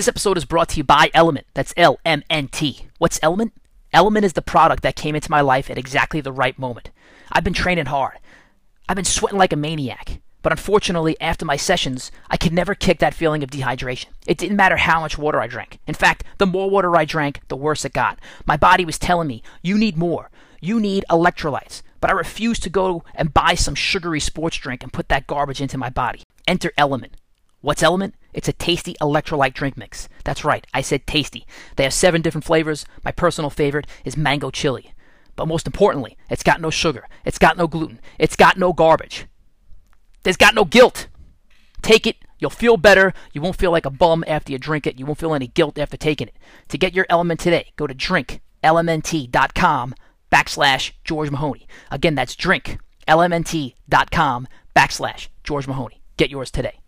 This episode is brought to you by Element. That's L M N T. What's Element? Element is the product that came into my life at exactly the right moment. I've been training hard. I've been sweating like a maniac. But unfortunately, after my sessions, I could never kick that feeling of dehydration. It didn't matter how much water I drank. In fact, the more water I drank, the worse it got. My body was telling me, you need more. You need electrolytes. But I refused to go and buy some sugary sports drink and put that garbage into my body. Enter Element. What's Element? It's a tasty electrolyte drink mix. That's right, I said tasty. They have seven different flavors. My personal favorite is mango chili. But most importantly, it's got no sugar, it's got no gluten, it's got no garbage. There's got no guilt. Take it, you'll feel better. You won't feel like a bum after you drink it. You won't feel any guilt after taking it. To get your element today, go to drinklmnt.com backslash George Mahoney. Again, that's drinklmnt.com backslash George Mahoney. Get yours today.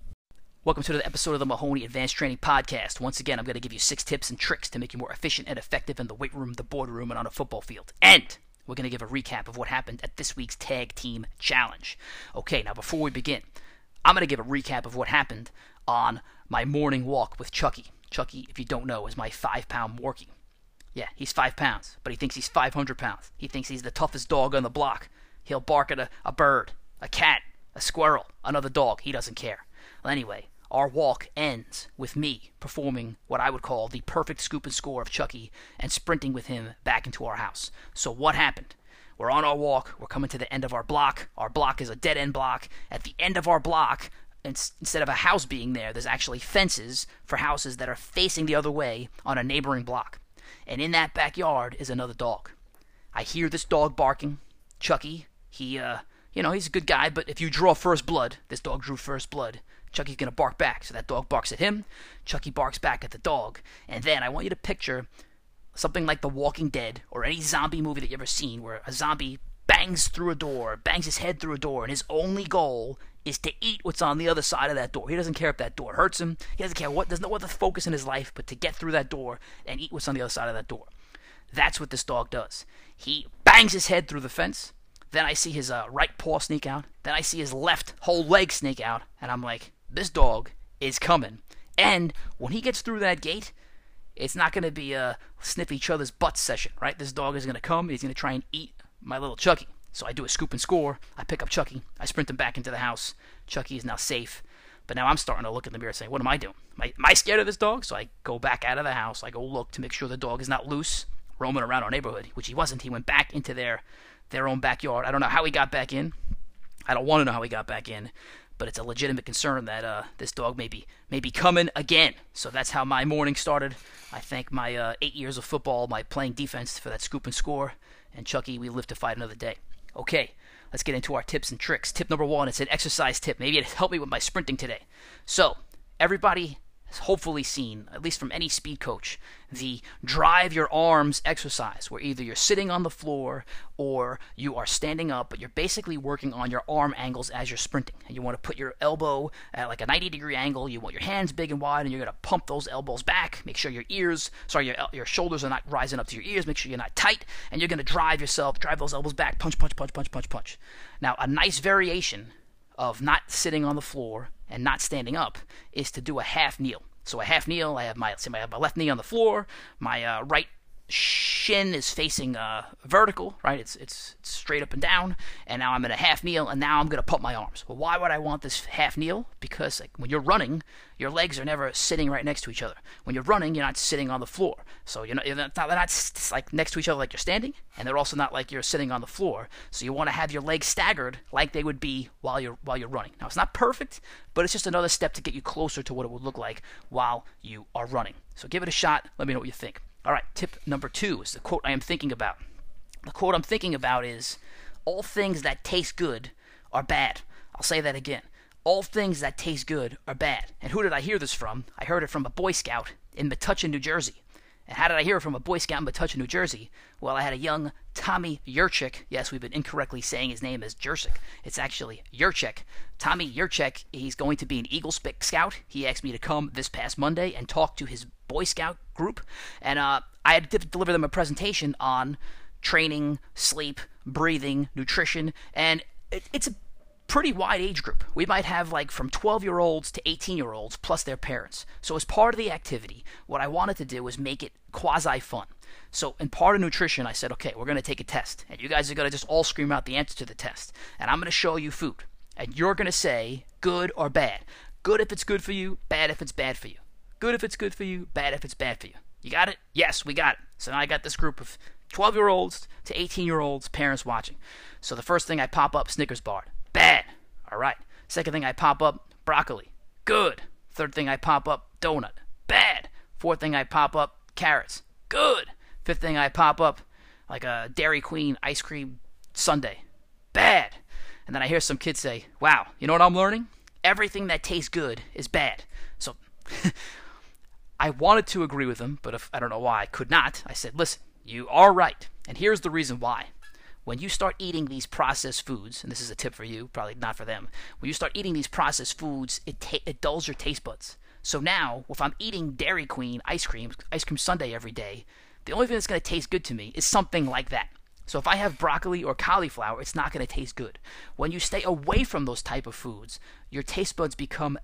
Welcome to the episode of the Mahoney Advanced Training Podcast. Once again, I'm going to give you six tips and tricks to make you more efficient and effective in the weight room, the boardroom, and on a football field. And we're going to give a recap of what happened at this week's Tag Team Challenge. Okay, now before we begin, I'm going to give a recap of what happened on my morning walk with Chucky. Chucky, if you don't know, is my five pound Morkie. Yeah, he's five pounds, but he thinks he's 500 pounds. He thinks he's the toughest dog on the block. He'll bark at a, a bird, a cat, a squirrel, another dog. He doesn't care. Well, anyway, our walk ends with me performing what I would call the perfect scoop and score of Chucky and sprinting with him back into our house. So, what happened? We're on our walk. We're coming to the end of our block. Our block is a dead end block. At the end of our block, instead of a house being there, there's actually fences for houses that are facing the other way on a neighboring block. And in that backyard is another dog. I hear this dog barking. Chucky, he, uh, you know, he's a good guy, but if you draw first blood, this dog drew first blood. Chucky's gonna bark back. So that dog barks at him. Chucky barks back at the dog. And then I want you to picture something like The Walking Dead or any zombie movie that you've ever seen where a zombie bangs through a door, bangs his head through a door, and his only goal is to eat what's on the other side of that door. He doesn't care if that door hurts him. He doesn't care what doesn't know what the focus in his life, but to get through that door and eat what's on the other side of that door. That's what this dog does. He bangs his head through the fence. Then I see his uh, right paw sneak out. Then I see his left whole leg sneak out, and I'm like, this dog is coming. And when he gets through that gate, it's not going to be a sniff each other's butt session, right? This dog is going to come. He's going to try and eat my little Chucky. So I do a scoop and score. I pick up Chucky. I sprint him back into the house. Chucky is now safe. But now I'm starting to look in the mirror saying, what am I doing? Am I, am I scared of this dog? So I go back out of the house. I go look to make sure the dog is not loose, roaming around our neighborhood, which he wasn't. He went back into their, their own backyard. I don't know how he got back in. I don't want to know how he got back in but it's a legitimate concern that uh, this dog may be, may be coming again. So that's how my morning started. I thank my uh, eight years of football, my playing defense for that scoop and score. And Chucky, we live to fight another day. Okay, let's get into our tips and tricks. Tip number one, it's an exercise tip. Maybe it helped me with my sprinting today. So, everybody hopefully seen, at least from any speed coach, the drive your arms exercise, where either you're sitting on the floor or you are standing up, but you're basically working on your arm angles as you're sprinting. And you want to put your elbow at like a 90 degree angle. You want your hands big and wide, and you're going to pump those elbows back. Make sure your ears, sorry, your, your shoulders are not rising up to your ears. Make sure you're not tight, and you're going to drive yourself, drive those elbows back, punch, punch, punch, punch, punch, punch. Now, a nice variation of not sitting on the floor and not standing up is to do a half kneel. So a half kneel, I have my say my left knee on the floor, my uh, right shin is facing uh, vertical, right? It's, it's, it's straight up and down, and now I'm in a half kneel, and now I'm gonna pump my arms. Well, why would I want this half kneel? Because like, when you're running, your legs are never sitting right next to each other. When you're running, you're not sitting on the floor, so you're not they're not like next to each other like you're standing, and they're also not like you're sitting on the floor. So you want to have your legs staggered like they would be while you're while you're running. Now it's not perfect, but it's just another step to get you closer to what it would look like while you are running. So give it a shot. Let me know what you think. All right, tip number two is the quote I am thinking about. The quote I'm thinking about is All things that taste good are bad. I'll say that again. All things that taste good are bad. And who did I hear this from? I heard it from a Boy Scout in Metuchen, New Jersey. And how did I hear from a Boy Scout in Metuchen, New Jersey? Well, I had a young Tommy Yurchik. Yes, we've been incorrectly saying his name as Jersik. It's actually Yurchik. Tommy Yurchik, he's going to be an Eagle Scout. He asked me to come this past Monday and talk to his Boy Scout group, and uh, I had to deliver them a presentation on training, sleep, breathing, nutrition, and it, it's a pretty wide age group. We might have like from 12 year olds to 18 year olds plus their parents. So, as part of the activity, what I wanted to do was make it quasi fun. So, in part of nutrition, I said, okay, we're going to take a test. And you guys are going to just all scream out the answer to the test. And I'm going to show you food. And you're going to say good or bad. Good if it's good for you, bad if it's bad for you. Good if it's good for you, bad if it's bad for you. You got it? Yes, we got it. So now I got this group of 12 year olds to 18 year olds, parents watching. So the first thing I pop up, Snickers bar. Bad. All right. Second thing I pop up, broccoli. Good. Third thing I pop up, donut. Bad. Fourth thing I pop up, carrots. Good. Fifth thing I pop up, like a Dairy Queen ice cream sundae. Bad. And then I hear some kids say, wow, you know what I'm learning? Everything that tastes good is bad. So I wanted to agree with them, but if, I don't know why I could not. I said, listen, you are right. And here's the reason why. When you start eating these processed foods, and this is a tip for you, probably not for them, when you start eating these processed foods, it, ta- it dulls your taste buds. So now, if I'm eating Dairy Queen ice cream, ice cream sundae every day, the only thing that's going to taste good to me is something like that. So if I have broccoli or cauliflower, it's not going to taste good. When you stay away from those type of foods, your taste buds become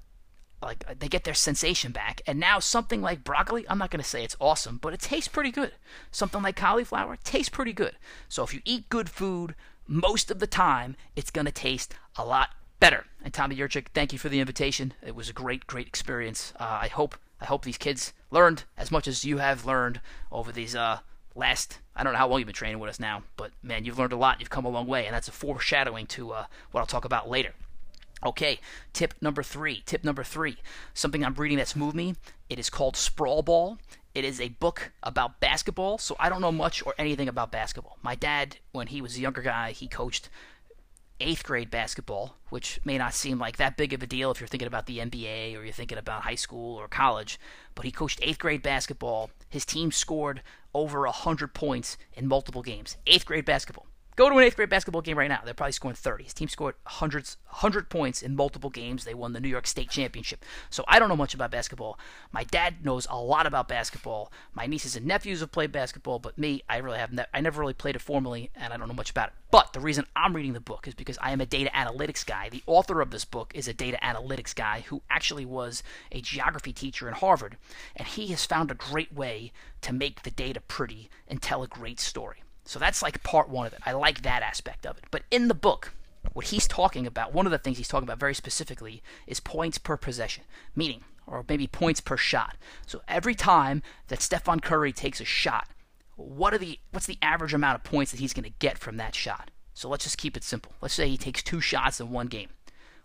like they get their sensation back. And now something like broccoli, I'm not going to say it's awesome, but it tastes pretty good. Something like cauliflower tastes pretty good. So if you eat good food most of the time, it's going to taste a lot better. And Tommy Yurchik, thank you for the invitation. It was a great, great experience. Uh, I hope I hope these kids learned as much as you have learned over these uh, last. I don't know how long you've been training with us now, but man, you've learned a lot. You've come a long way, and that's a foreshadowing to uh, what I'll talk about later. Okay, tip number three. Tip number three. Something I'm reading that's moved me. It is called Sprawl Ball. It is a book about basketball, so I don't know much or anything about basketball. My dad, when he was a younger guy, he coached eighth grade basketball, which may not seem like that big of a deal if you're thinking about the NBA or you're thinking about high school or college. But he coached eighth grade basketball. His team scored over 100 points in multiple games. Eighth grade basketball. Go to an eighth grade basketball game right now. They're probably scoring 30. His team scored hundreds, 100 points in multiple games. They won the New York State Championship. So I don't know much about basketball. My dad knows a lot about basketball. My nieces and nephews have played basketball, but me, I really have. Ne- I never really played it formally, and I don't know much about it. But the reason I'm reading the book is because I am a data analytics guy. The author of this book is a data analytics guy who actually was a geography teacher in Harvard, and he has found a great way to make the data pretty and tell a great story. So that's like part one of it. I like that aspect of it. But in the book, what he's talking about, one of the things he's talking about very specifically is points per possession, meaning, or maybe points per shot. So every time that Stephen Curry takes a shot, what are the what's the average amount of points that he's going to get from that shot? So let's just keep it simple. Let's say he takes two shots in one game.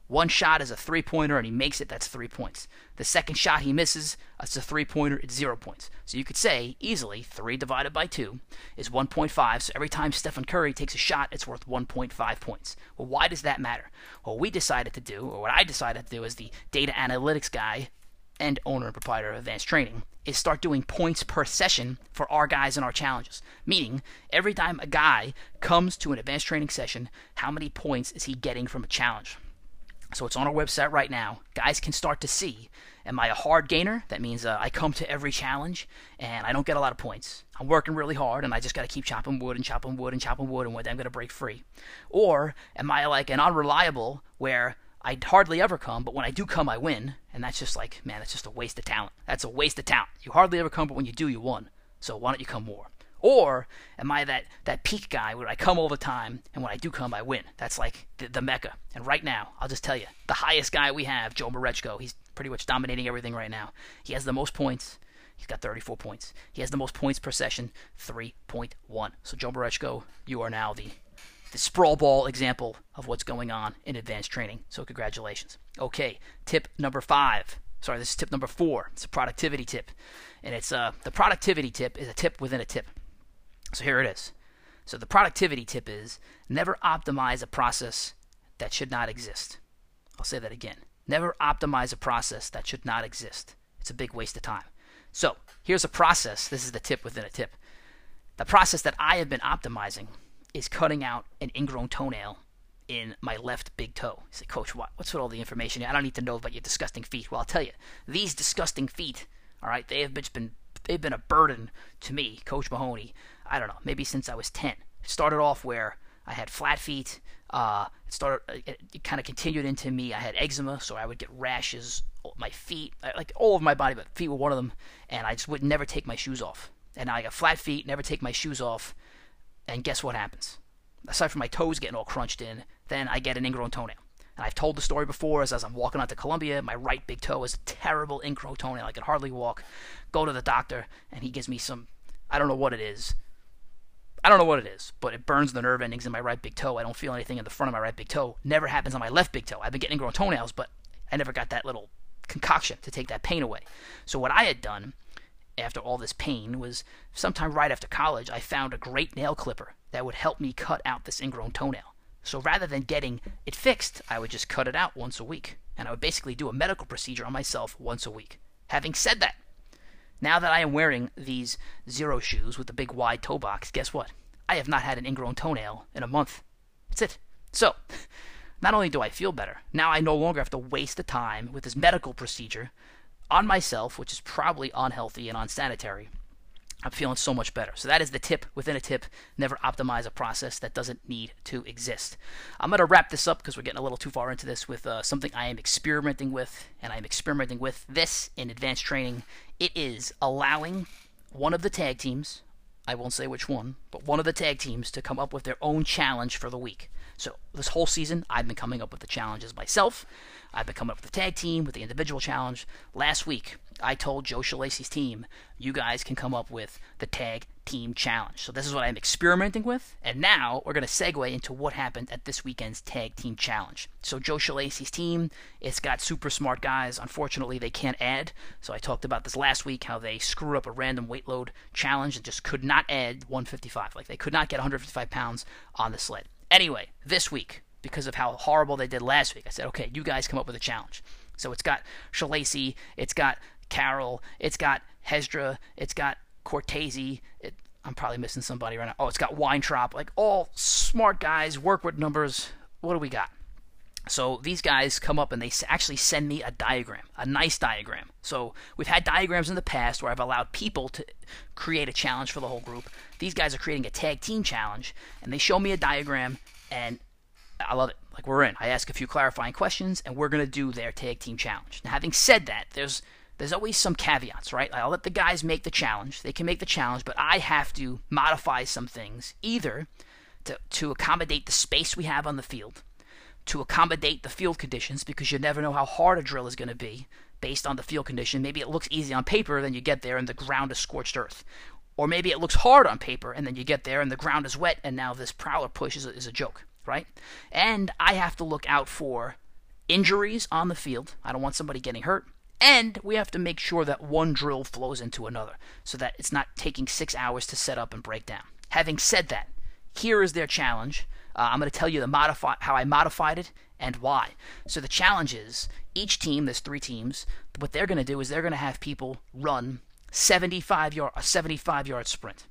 One shot is a three pointer and he makes it, that's three points. The second shot he misses, it's a three pointer, it's zero points. So you could say easily 3 divided by 2 is 1.5. So every time Stephen Curry takes a shot, it's worth 1.5 points. Well, why does that matter? Well, we decided to do, or what I decided to do as the data analytics guy and owner and proprietor of Advanced Training, is start doing points per session for our guys and our challenges. Meaning, every time a guy comes to an advanced training session, how many points is he getting from a challenge? So it's on our website right now. Guys can start to see. Am I a hard gainer? That means uh, I come to every challenge and I don't get a lot of points. I'm working really hard and I just got to keep chopping wood and chopping wood and chopping wood and one day I'm going to break free. Or am I like an unreliable where I hardly ever come, but when I do come, I win? And that's just like, man, that's just a waste of talent. That's a waste of talent. You hardly ever come, but when you do, you won. So why don't you come more? Or am I that, that peak guy where I come all the time and when I do come, I win? That's like the, the mecca. And right now, I'll just tell you, the highest guy we have, Joe Marechko, he's pretty much dominating everything right now. He has the most points. He's got 34 points. He has the most points per session, 3.1. So Joe Marechko, you are now the the sprawl ball example of what's going on in advanced training. So congratulations. Okay, tip number five. Sorry, this is tip number four. It's a productivity tip, and it's uh the productivity tip is a tip within a tip. So here it is. So the productivity tip is never optimize a process that should not exist. I'll say that again. Never optimize a process that should not exist. It's a big waste of time. So here's a process. This is the tip within a tip. The process that I have been optimizing is cutting out an ingrown toenail in my left big toe. You say, Coach, what, what's with all the information? I don't need to know about your disgusting feet. Well, I'll tell you, these disgusting feet, all right, they have been they've been a burden to me, Coach Mahoney. I don't know, maybe since I was 10. It started off where I had flat feet. Uh, it started. It, it kind of continued into me. I had eczema, so I would get rashes. My feet, like all of my body, but feet were one of them. And I just would never take my shoes off. And I got flat feet, never take my shoes off. And guess what happens? Aside from my toes getting all crunched in, then I get an ingrown toenail. And I've told the story before as, as I'm walking out to Columbia, my right big toe is a terrible toenail. I can hardly walk. Go to the doctor, and he gives me some, I don't know what it is, I don't know what it is, but it burns the nerve endings in my right big toe. I don't feel anything in the front of my right big toe. Never happens on my left big toe. I've been getting ingrown toenails, but I never got that little concoction to take that pain away. So what I had done after all this pain was sometime right after college, I found a great nail clipper that would help me cut out this ingrown toenail. So rather than getting it fixed, I would just cut it out once a week. And I would basically do a medical procedure on myself once a week. Having said that, now that I am wearing these Xero Shoes with the big wide toe box, guess what? I have not had an ingrown toenail in a month. That's it. So, not only do I feel better, now I no longer have to waste the time with this medical procedure on myself, which is probably unhealthy and unsanitary. I'm feeling so much better. So that is the tip within a tip. Never optimize a process that doesn't need to exist. I'm going to wrap this up because we're getting a little too far into this with uh, something I am experimenting with, and I'm experimenting with this in advanced training. It is allowing one of the tag teams, I won't say which one, but one of the tag teams to come up with their own challenge for the week. So this whole season, I've been coming up with the challenges myself. I've been coming up with the tag team, with the individual challenge. Last week, I told Joe Shalacy's team, you guys can come up with the tag team challenge. So this is what I'm experimenting with, and now we're going to segue into what happened at this weekend's tag team challenge. So Joe Shalacy's team, it's got super smart guys. Unfortunately, they can't add. So I talked about this last week, how they screwed up a random weight load challenge and just could not add 155. Like they could not get 155 pounds on the sled. Anyway, this week, because of how horrible they did last week, I said, okay, you guys come up with a challenge. So it's got Shalacy, it's got Carroll, it's got Hesdra, it's got Cortese. It, I'm probably missing somebody right now. Oh, it's got Weintraub. Like all smart guys, work with numbers. What do we got? So these guys come up and they actually send me a diagram, a nice diagram. So we've had diagrams in the past where I've allowed people to create a challenge for the whole group. These guys are creating a tag team challenge, and they show me a diagram, and I love it. Like we're in. I ask a few clarifying questions, and we're gonna do their tag team challenge. Now, having said that, there's there's always some caveats, right? I'll let the guys make the challenge. They can make the challenge, but I have to modify some things either to, to accommodate the space we have on the field to accommodate the field conditions because you never know how hard a drill is going to be based on the field condition. Maybe it looks easy on paper, then you get there and the ground is scorched earth. Or maybe it looks hard on paper and then you get there and the ground is wet and now this prowler push is a, is a joke, right? And I have to look out for injuries on the field. I don't want somebody getting hurt. And we have to make sure that one drill flows into another so that it's not taking six hours to set up and break down. Having said that, here is their challenge. Uh, I'm going to tell you the modify how I modified it and why. So the challenge is each team. There's three teams. What they're going to do is they're going to have people run 75 yard a 75 yard sprint.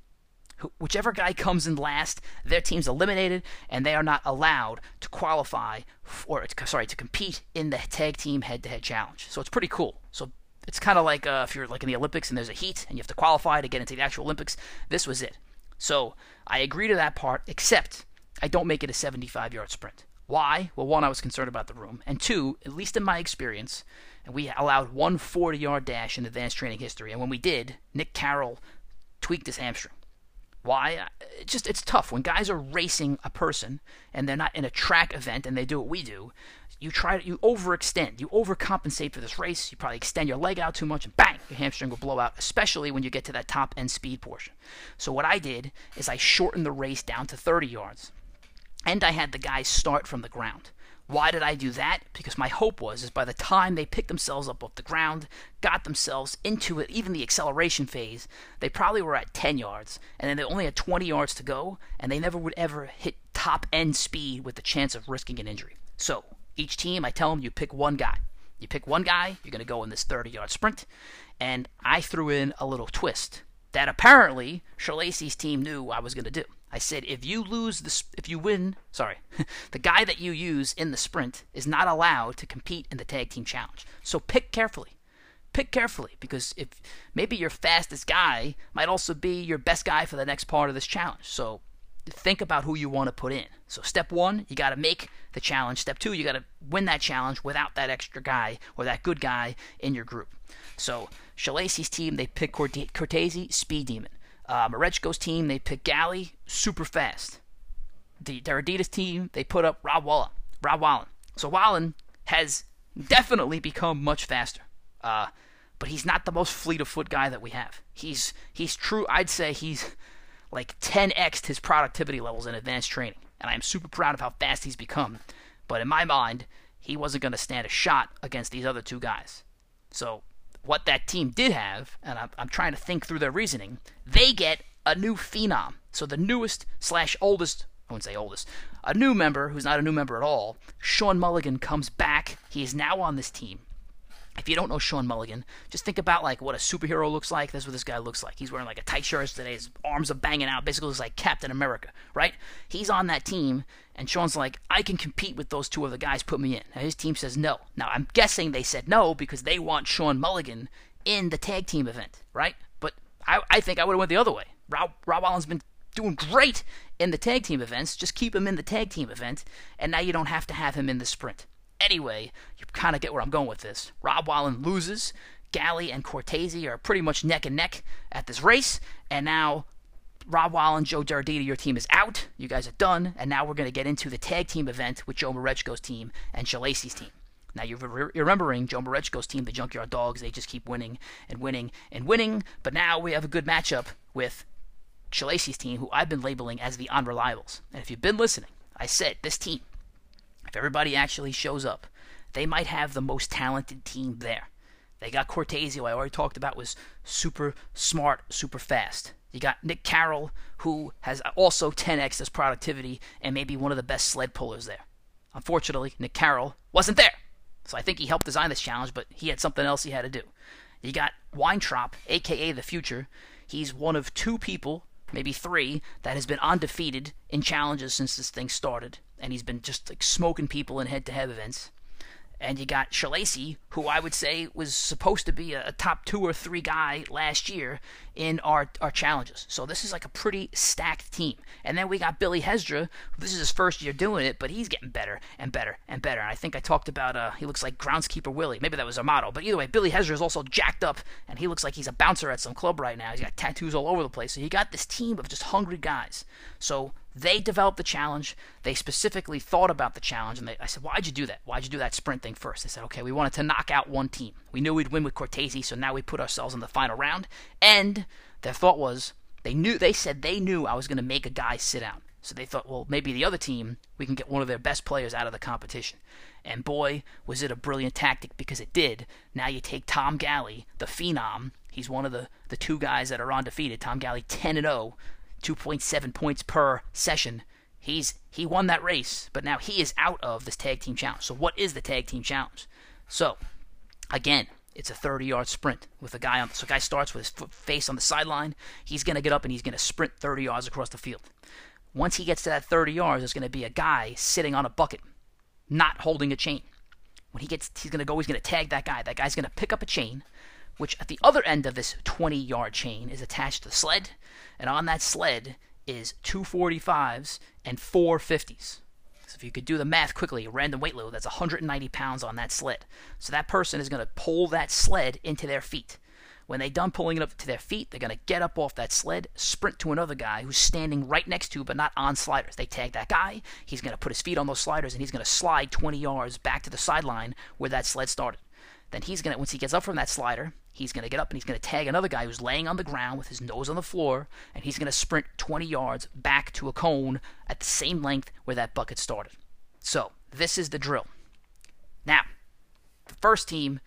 Whichever guy comes in last, their team's eliminated, and they are not allowed to qualify or sorry to compete in the tag team head-to-head challenge. So it's pretty cool. So it's kind of like uh, if you're like in the Olympics and there's a heat and you have to qualify to get into the actual Olympics. This was it. So I agree to that part, except I don't make it a 75 yard sprint. Why? Well, one, I was concerned about the room, and two, at least in my experience, we allowed one 40 yard dash in advanced training history, and when we did, Nick Carroll tweaked his hamstring. Why? Uh, it's just it's tough when guys are racing a person and they're not in a track event and they do what we do. You try you overextend, you overcompensate for this race. You probably extend your leg out too much, and bang, your hamstring will blow out. Especially when you get to that top end speed portion. So what I did is I shortened the race down to 30 yards and I had the guys start from the ground. Why did I do that? Because my hope was is by the time they picked themselves up off the ground, got themselves into it, even the acceleration phase, they probably were at 10 yards, and then they only had 20 yards to go, and they never would ever hit top end speed with the chance of risking an injury. So each team, I tell them you pick one guy. You pick one guy, you're going to go in this 30 yard sprint, and I threw in a little twist that apparently Shalacy's team knew I was going to do. I said if you lose the if you win, sorry, the guy that you use in the sprint is not allowed to compete in the tag team challenge. So pick carefully. Pick carefully because if maybe your fastest guy might also be your best guy for the next part of this challenge. So think about who you want to put in. So step one, you got to make the challenge. Step two, you got to win that challenge without that extra guy or that good guy in your group. So Shalacy's team, they pick Cortese, speed demon. Uh, Marechko's team, they pick Galley, super fast. The Adidas team, they put up Rob Wallen. Rob Wallen. So Wallen has definitely become much faster. Uh, but he's not the most fleet of foot guy that we have. He's he's true. I'd say he's like 10x his productivity levels in advanced training, and I'm super proud of how fast he's become. But in my mind, he wasn't going to stand a shot against these other two guys. So what that team did have, and I'm, I'm trying to think through their reasoning, they get a new phenom. So the newest slash oldest, I wouldn't say oldest, a new member who's not a new member at all, Sean Mulligan comes back. He is now on this team. If you don't know Sean Mulligan, just think about like what a superhero looks like. That's what this guy looks like. He's wearing like a tight shirt today. His arms are banging out. Basically, looks like Captain America, right? He's on that team, and Sean's like, I can compete with those two other guys. Put me in. Now, his team says no. Now I'm guessing they said no because they want Sean Mulligan in the tag team event, right? But I, I think I would have went the other way. Rob, Rob Wallen's been doing great in the tag team events. Just keep him in the tag team event, and now you don't have to have him in the sprint. Anyway, you kind of get where I'm going with this. Rob Wallen loses. Galley and Cortese are pretty much neck and neck at this race, and now Rob Wall and Joe Dardita, your team is out. You guys are done, and now we're going to get into the tag team event with Joe Marechko's team and Shalacy's team. Now you're, re- remembering Joe Marechko's team, the Junkyard Dogs. They just keep winning and winning and winning. But now we have a good matchup with Shalacy's team, who I've been labeling as the unreliables. And if you've been listening, I said this team if everybody actually shows up, they might have the most talented team there. They got Cortese, who I already talked about, was super smart, super fast. You got Nick Carroll, who has also 10x his productivity and maybe one of the best sled pullers there. Unfortunately, Nick Carroll wasn't there. So I think he helped design this challenge, but he had something else he had to do. You got Weintraub, aka the Future. He's one of two people, maybe three, that has been undefeated in challenges since this thing started and he's been just like smoking people in head-to-head events. And you got Shalacy, who I would say was supposed to be a, a, top two or three guy last year in our, our challenges. So this is like a pretty stacked team. And then we got Billy Hesdra. This is his first year doing it, but he's getting better and better and better. And I think I talked about uh, he looks like groundskeeper Willie. Maybe that was a motto. But either way, Billy Hesdra is also jacked up, and he looks like he's a bouncer at some club right now. He's got tattoos all over the place. So you got this team of just hungry guys. So they developed the challenge. They specifically thought about the challenge, and they, I said, "Why'd you do that? Why'd you do that sprint thing first? They said, "Okay, we wanted to knock out one team. We knew we'd win with Cortese, so now we put ourselves in the final round." And their thought was, they knew. They said they knew I was going to make a guy sit out, so they thought, well, maybe the other team we can get one of their best players out of the competition. And boy, was it a brilliant tactic because it did. Now you take Tom Galley, the phenom. He's one of the, the two guys that are undefeated. Tom Galley 10 and 0 2.7 points per session. He's he won that race, but now he is out of this tag team challenge. So what is the tag team challenge? So again, it's a 30-yard sprint with a guy on. So guy starts with his face on the sideline. He's gonna get up and he's gonna sprint 30 yards across the field. Once he gets to that 30 yards, there's gonna be a guy sitting on a bucket, not holding a chain. When he gets, he's gonna go. He's gonna tag that guy. That guy's gonna pick up a chain which at the other end of this 20 yard chain is attached to the sled, and on that sled is two 45s and four 50s. So if you could do the math quickly, a random weight load, that's 190 pounds on that sled. So that person is going to pull that sled into their feet. When they're done pulling it up to their feet, they're going to get up off that sled, sprint to another guy who's standing right next to but not on sliders. They tag that guy. He's going to put his feet on those sliders and he's going to slide 20 yards back to the sideline where that sled started. Then he's going to, once he gets up from that slider, he's going to get up and he's going to tag another guy who's laying on the ground with his nose on the floor, and he's going to sprint 20 yards back to a cone at the same length where that bucket started. So, this is the drill. Now, the first team,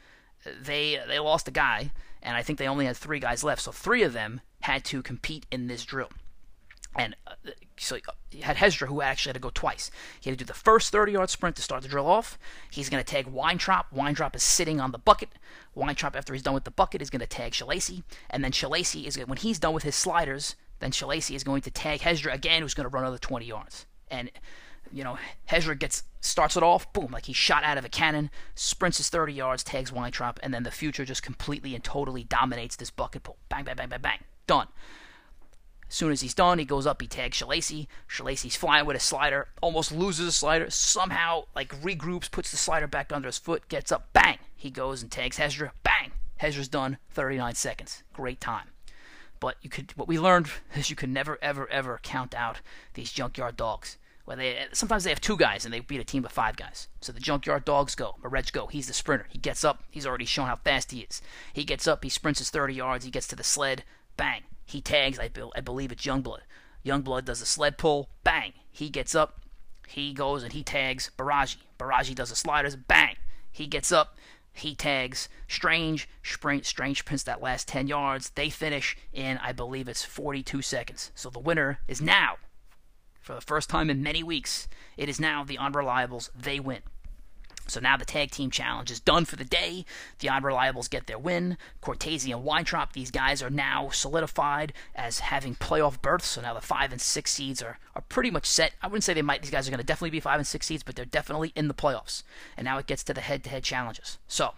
they they lost a guy, and I think they only had three guys left, so three of them had to compete in this drill. And uh, so you had Hesdra who actually had to go twice. He had to do the first 30 yard sprint to start the drill off. He's going to tag Weintraub. Weintraub is sitting on the bucket. Weintraub, after he's done with the bucket, is going to tag Shalacy. And then Shalacy is going when he's done with his sliders, then Shalacy is going to tag Hesdra again, who's going to run another 20 yards. And you know, Hesdra gets starts it off, boom, like he shot out of a cannon, sprints his 30 yards, tags Weintraub, and then the future just completely and totally dominates this bucket pull. Bang, bang, bang, bang, bang. Done. Soon as he's done, he goes up, he tags Shalacy. Shalacy's flying with a slider, almost loses a slider, somehow like regroups, puts the slider back under his foot, gets up, bang! He goes and tags Hesdra, bang! Hesdra's done, 39 seconds. Great time. But you could what we learned is you can never ever ever count out these junkyard dogs. Where they sometimes they have two guys and they beat a team of five guys. So the junkyard dogs go. Marechko. He's the sprinter. He gets up. He's already shown how fast he is. He gets up. He sprints his 30 yards. He gets to the sled. Bang. He tags. I, I believe it's Youngblood. Youngblood does a sled pull. Bang. He gets up. He goes and he tags Baraji. Baraji does a sliders. Bang. He gets up. He tags Strange. Strange prints that last 10 yards. They finish in, I believe it's 42 seconds. So the winner is now, for the first time in many weeks, it is now the Unreliables. They win. So now the tag team challenge is done for the day. The Odd Reliables get their win. Cortese and Weintraub, these guys are now solidified as having playoff berths. So now the five and six seeds are, are pretty much set. I wouldn't say they might; these guys are going to definitely be five and six seeds, but they're definitely in the playoffs. And now it gets to the head-to-head challenges. So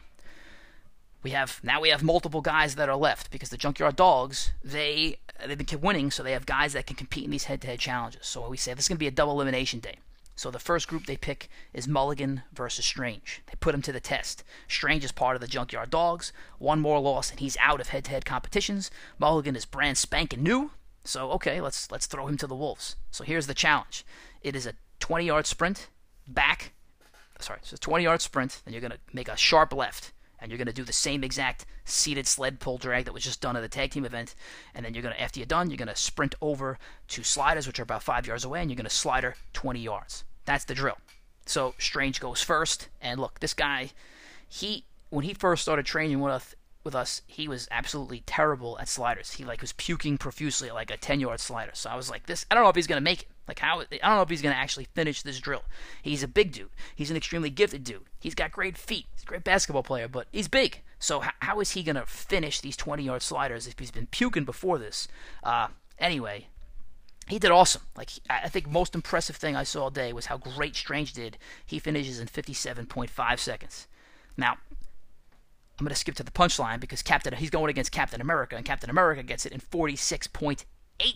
we have now we have multiple guys that are left because the Junkyard Dogs they they've been winning, so they have guys that can compete in these head-to-head challenges. So we say this is going to be a double elimination day. So the first group they pick is Mulligan versus Strange. They put him to the test. Strange is part of the Junkyard Dogs. One more loss and he's out of head-to-head competitions. Mulligan is brand spanking new. So okay, let's let's throw him to the wolves. So here's the challenge. It is a 20-yard sprint back. Sorry, it's a 20-yard sprint. and you're gonna make a sharp left, and you're gonna do the same exact seated sled pull drag that was just done at the tag team event. And then you're gonna after you're done, you're gonna sprint over to sliders, which are about five yards away, and you're gonna slider 20 yards. That's the drill. So Strange goes first, and look, this guy, he when he first started training with us, with us, he was absolutely terrible at sliders. He like was puking profusely at like a 10 yard slider. So I was like, this, I don't know if he's gonna make it. Like how, I don't know if he's gonna actually finish this drill. He's a big dude. He's an extremely gifted dude. He's got great feet. He's a great basketball player, but he's big. So how, is he gonna finish these 20 yard sliders if he's been puking before this? Uh, anyway, he did awesome. Like I think most impressive thing I saw all day was how great Strange did. He finishes in 57.5 seconds. Now, I'm going to skip to the punchline because Captain he's going against Captain America and Captain America gets it in 46.8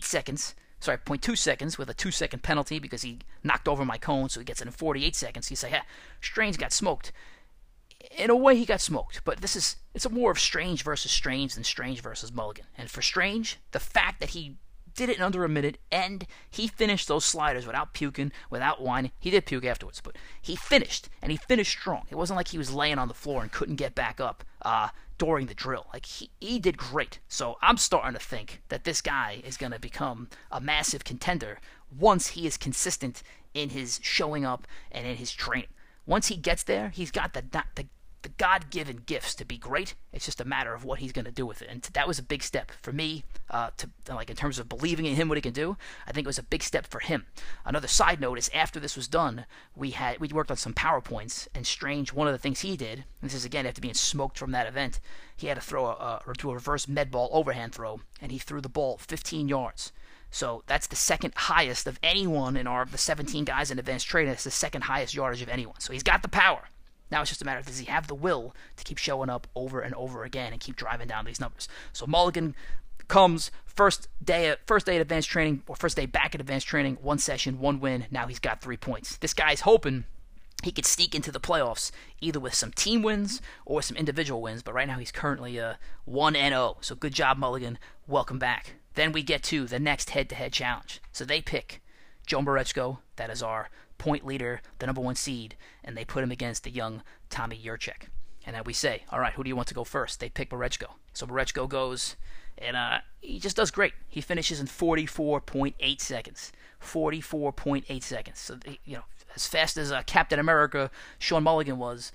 seconds. Sorry, 0.2 seconds with a 2 second penalty because he knocked over my cone, so he gets it in 48 seconds. You say, "Yeah, Strange got smoked." In a way, he got smoked, but this is it's a more of Strange versus Strange than Strange versus Mulligan. And for Strange, the fact that he did it in under a minute, and he finished those sliders without puking, without whining. He did puke afterwards, but he finished, and he finished strong. It wasn't like he was laying on the floor and couldn't get back up uh, during the drill. Like he, he did great. So I'm starting to think that this guy is going to become a massive contender once he is consistent in his showing up and in his training. Once he gets there, he's got the the the God given gifts to be great. It's just a matter of what he's going to do with it. And that was a big step for me, uh, to like in terms of believing in him, what he can do. I think it was a big step for him. Another side note is after this was done, we had we worked on some powerpoints. And Strange, one of the things he did, this is again after being smoked from that event, he had to throw a, a do a reverse med ball overhand throw, and he threw the ball 15 yards. So that's the second highest of anyone in our the 17 guys in advanced training. That's the second highest yardage of anyone. So he's got the power. Now it's just a matter of does he have the will to keep showing up over and over again and keep driving down these numbers. So Mulligan comes first day first day at advanced training or first day back at advanced training, one session, one win. Now he's got three points. This guy's hoping he could sneak into the playoffs either with some team wins or some individual wins. But right now he's currently a uh, one and zero. Oh. So good job, Mulligan. Welcome back. Then we get to the next head-to-head challenge. So they pick Joe Marechko, that is our point leader, the number one seed, and they put him against the young Tommy Yurchik. And then we say, all right, who do you want to go first? They pick Marechko. So Marechko goes, and uh, he just does great. He finishes in 44.8 seconds. 44.8 seconds. So, you know, as fast as uh, Captain America, Sean Mulligan was,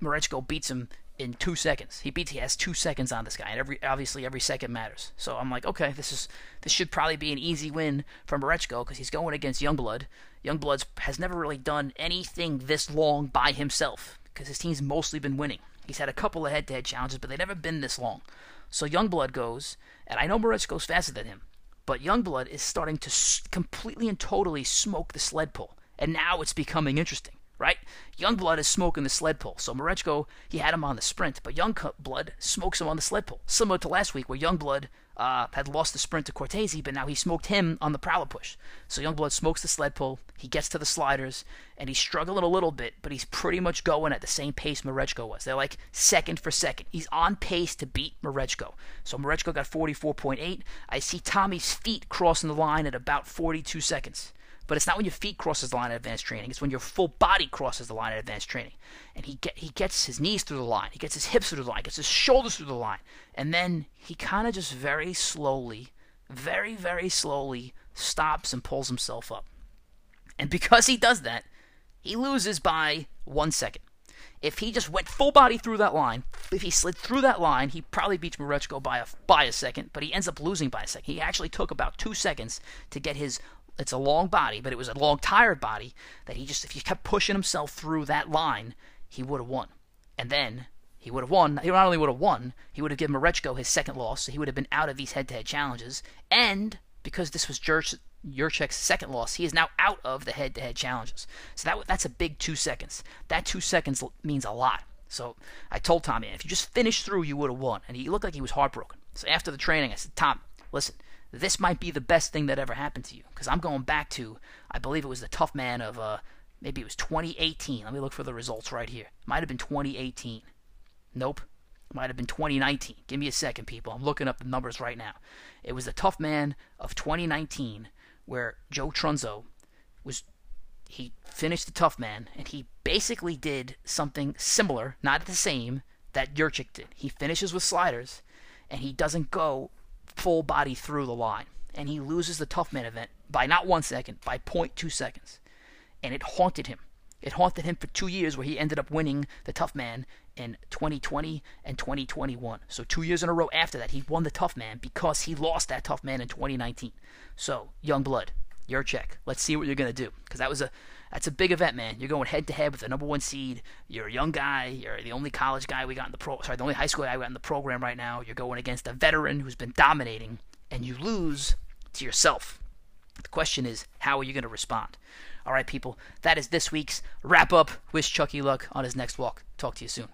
Marechko beats him in two seconds. He beats. He has two seconds on this guy, and every obviously every second matters. So I'm like, okay, this is this should probably be an easy win for Marechko because he's going against Youngblood. Youngblood has never really done anything this long by himself because his team's mostly been winning. He's had a couple of head-to-head challenges, but they've never been this long. So Youngblood goes, and I know Marechko's faster than him, but Youngblood is starting to completely and totally smoke the sled pull, and now it's becoming interesting. Right? Youngblood is smoking the sled pull. So Marechko, he had him on the sprint, but Youngblood smokes him on the sled pull. Similar to last week where Youngblood uh, had lost the sprint to Cortese, but now he smoked him on the prowler push. So Youngblood smokes the sled pull, he gets to the sliders, and he's struggling a little bit, but he's pretty much going at the same pace Marechko was. They're like second for second. He's on pace to beat Marechko. So Marechko got 44.8. I see Tommy's feet crossing the line at about 42 seconds. But it's not when your feet crosses the line at advanced training. It's when your full body crosses the line at advanced training. And he get he gets his knees through the line. He gets his hips through the line. Gets his shoulders through the line. And then he kind of just very slowly, very very slowly stops and pulls himself up. And because he does that, he loses by one second. If he just went full body through that line, if he slid through that line, he probably beats Marechko by a by a second, but he ends up losing by a second. He actually took about two seconds to get his it's a long body, but it was a long tired body that he just if he kept pushing himself through that line, he would have won. And then he would have won. He not only would have won, he would have given Marechko his second loss, so he would have been out of these head-to-head challenges. And because this was Jurchek's second loss, he is now out of the head-to-head challenges. So that that's a big two seconds. That two seconds means a lot. So I told Tommy, if you just finished through, you would have won. And he looked like he was heartbroken. So after the training, I said, Tom, listen, this might be the best thing that ever happened to you. Because I'm going back to, I believe it was the tough man of, uh, maybe it was 2018. Let me look for the results right here. Might have been 2018. Nope. Might have been 2019. Give me a second, people. I'm looking up the numbers right now. It was the tough man of 2019 where Joe Trunzo was he finished the tough man and he basically did something similar, not the same, that Jurchek did. He finishes with sliders and he doesn't go full body through the line. And he loses the tough man event by not one second, by 0.2 seconds. And it haunted him. It haunted him for two years, where he ended up winning the tough man in 2020 and 2021. So two years in a row after that, he won the tough man because he lost that tough man in 2019. So young blood, Jurchek. Let's see what you're gonna do because that was a that's a big event, man. You're going head to head with the number one seed. You're a young guy. You're the only college guy we got in the pro. Sorry, the only high school guy we got in the program right now. You're going against a veteran who's been dominating, and you lose to yourself. The question is, how are you going to respond? All right, people. That is this week's wrap up. Wish Chucky luck on his next walk. Talk to you soon.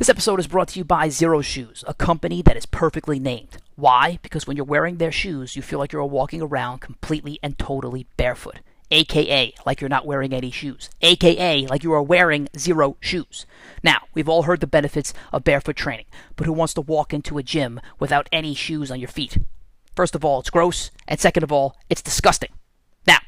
This episode is brought to you by Xero Shoes, a company that is perfectly named. Why? Because when you're wearing their shoes, you feel like you're walking around completely and totally barefoot aka like you're not wearing any shoes, aka like you are wearing zero shoes. Now, we've all heard the benefits of barefoot training, but who wants to walk into a gym without any shoes on your feet? First of all, it's gross, and second of all, it's disgusting. Now,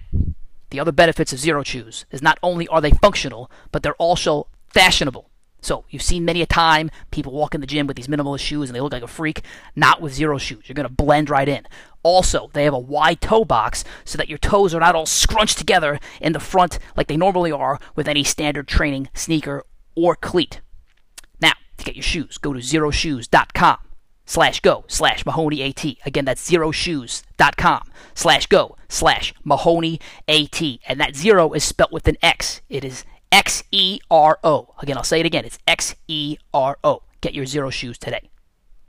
the other benefits of Xero Shoes is not only are they functional, but they're also fashionable. So you've seen many a time people walk in the gym with these minimalist shoes and they look like a freak. Not with Xero Shoes. You're going to blend right in. Also, they have a wide toe box so that your toes are not all scrunched together in the front like they normally are with any standard training sneaker or cleat. Now, to get your shoes, go to xeroshoes.com slash go slash Mahoney AT. Again, that's xeroshoes.com slash go slash Mahoney AT. And that zero is spelt with an X. It is X E R O. Again, I'll say it again. It's X E R O. Get your Xero Shoes today.